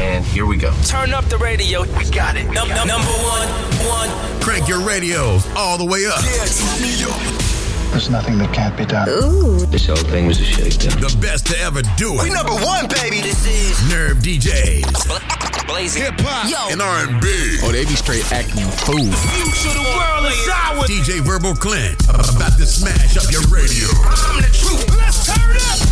and here we go. Turn up the radio. We got it. Num- num- number one, one. Crank your radios all the way up. Yeah, turn me up. There's nothing that can't be done. Ooh. This whole thing was a shakedown. The best to ever do it. We number one, baby. This is Nerve DJs, Blazing. hip hop, Yo. and R&B. Oh, they be straight acting fool. Future, the world is ours. DJ Verbalklint about to smash up your radio. I'm the truth. Let's turn up.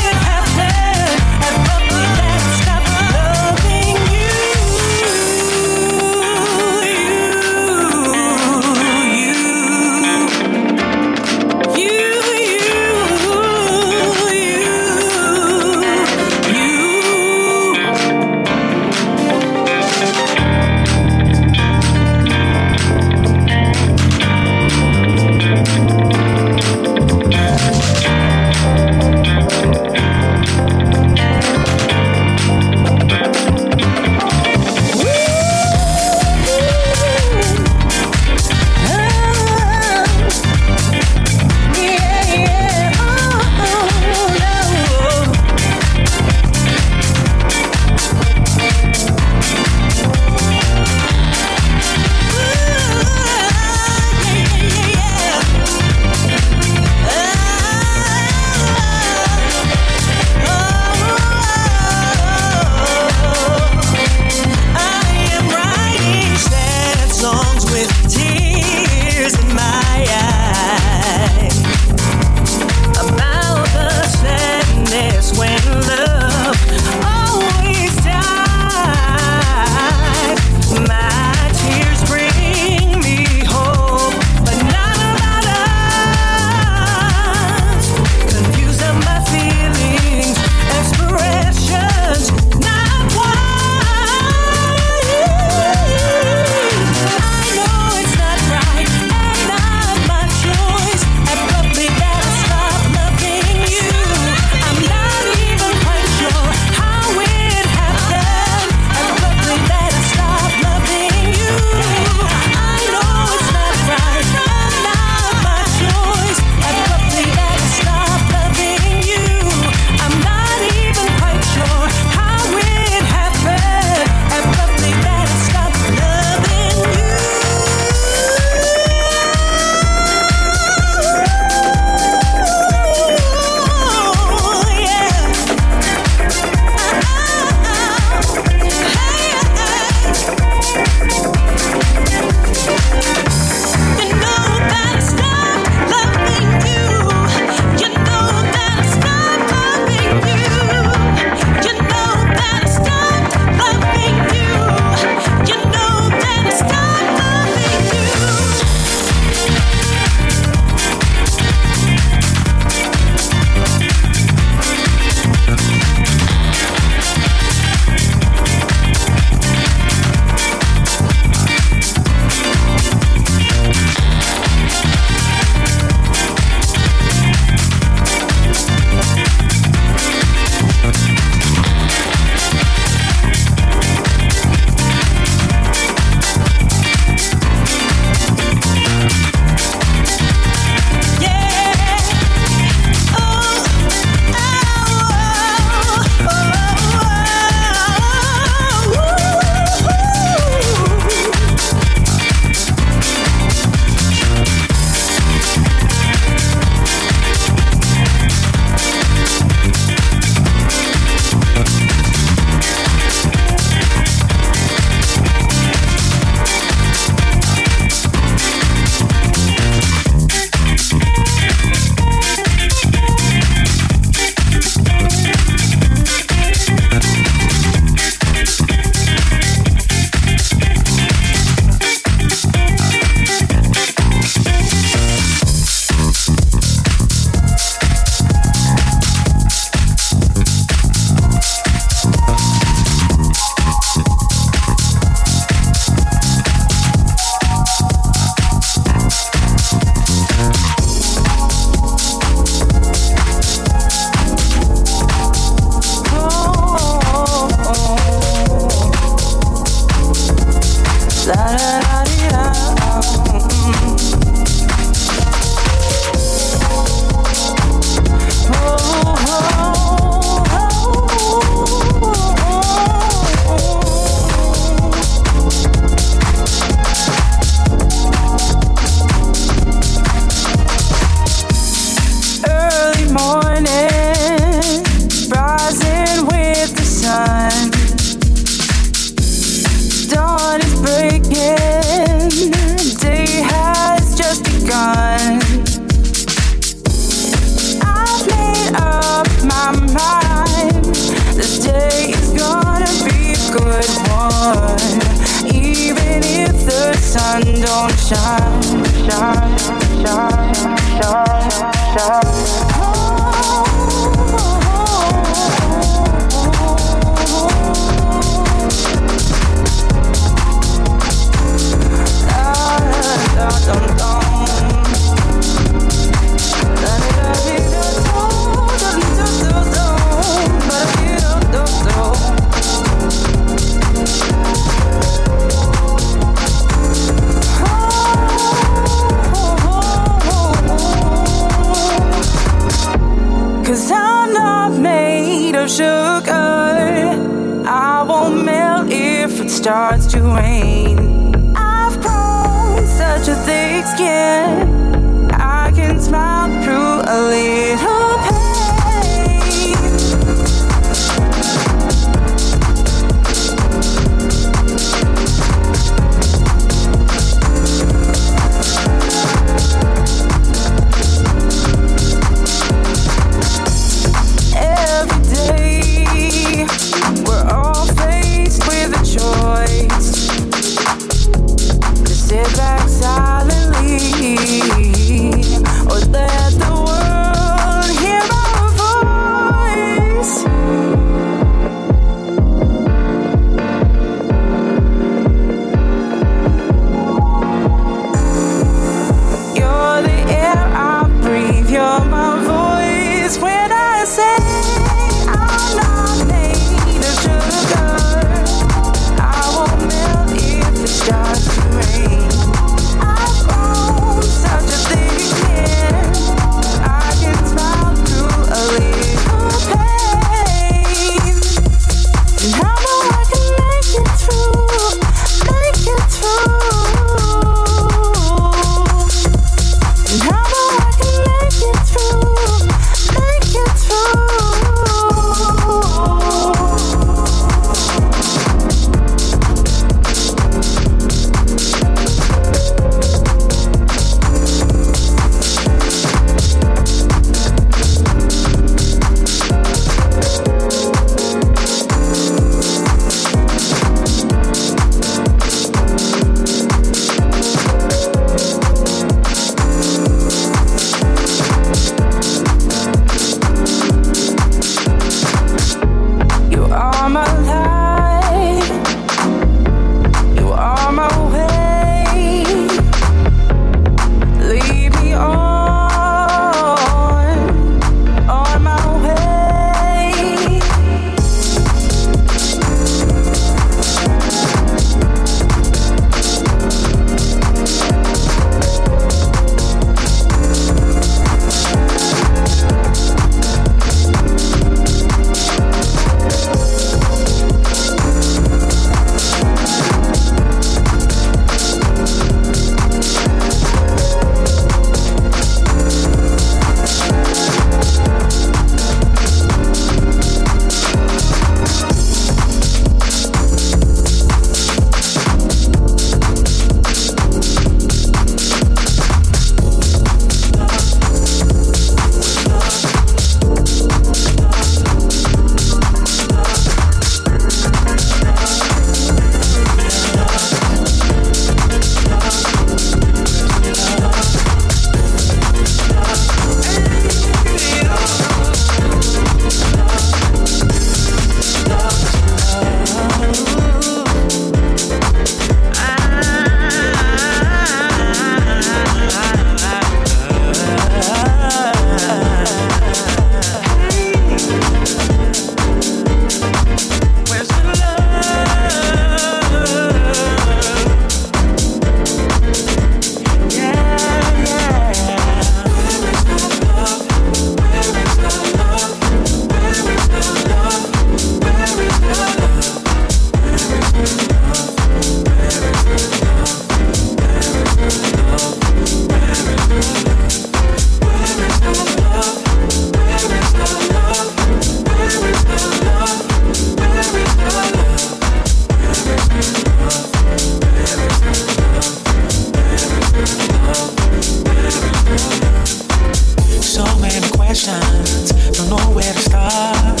questions, don't know where to start.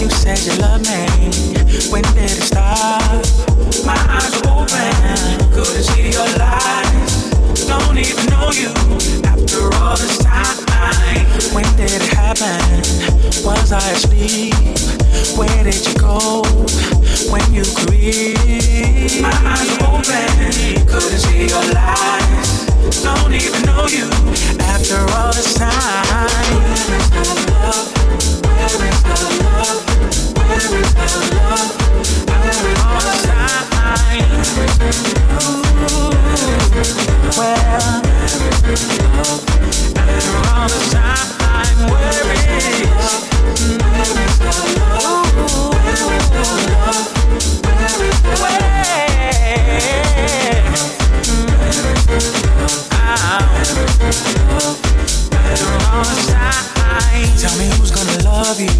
You said you love me, when did it start? My eyes are open, couldn't see your lies. Don't even know you after all this time. When did it happen? Was I asleep? Where did you go when you creep? My eyes are open, couldn't see your lies. Don't even know you after all this time. Where is the love? Where is the love? Where is the love? After all this time. After all this time, where is? Tell me who's gonna love you,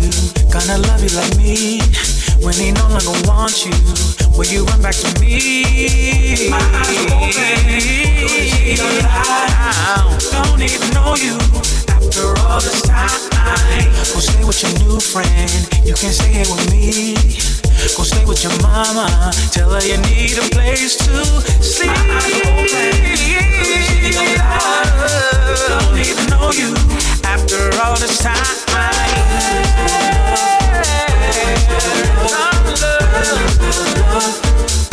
gonna love you like me. When he no longer wants you, will you run back to me? My eyes open, don't even know you after all this time. Go stay with your new friend, you can stay here with me with your mama. Tell her you need a place to sleep. Don't even know you after all this time. Love.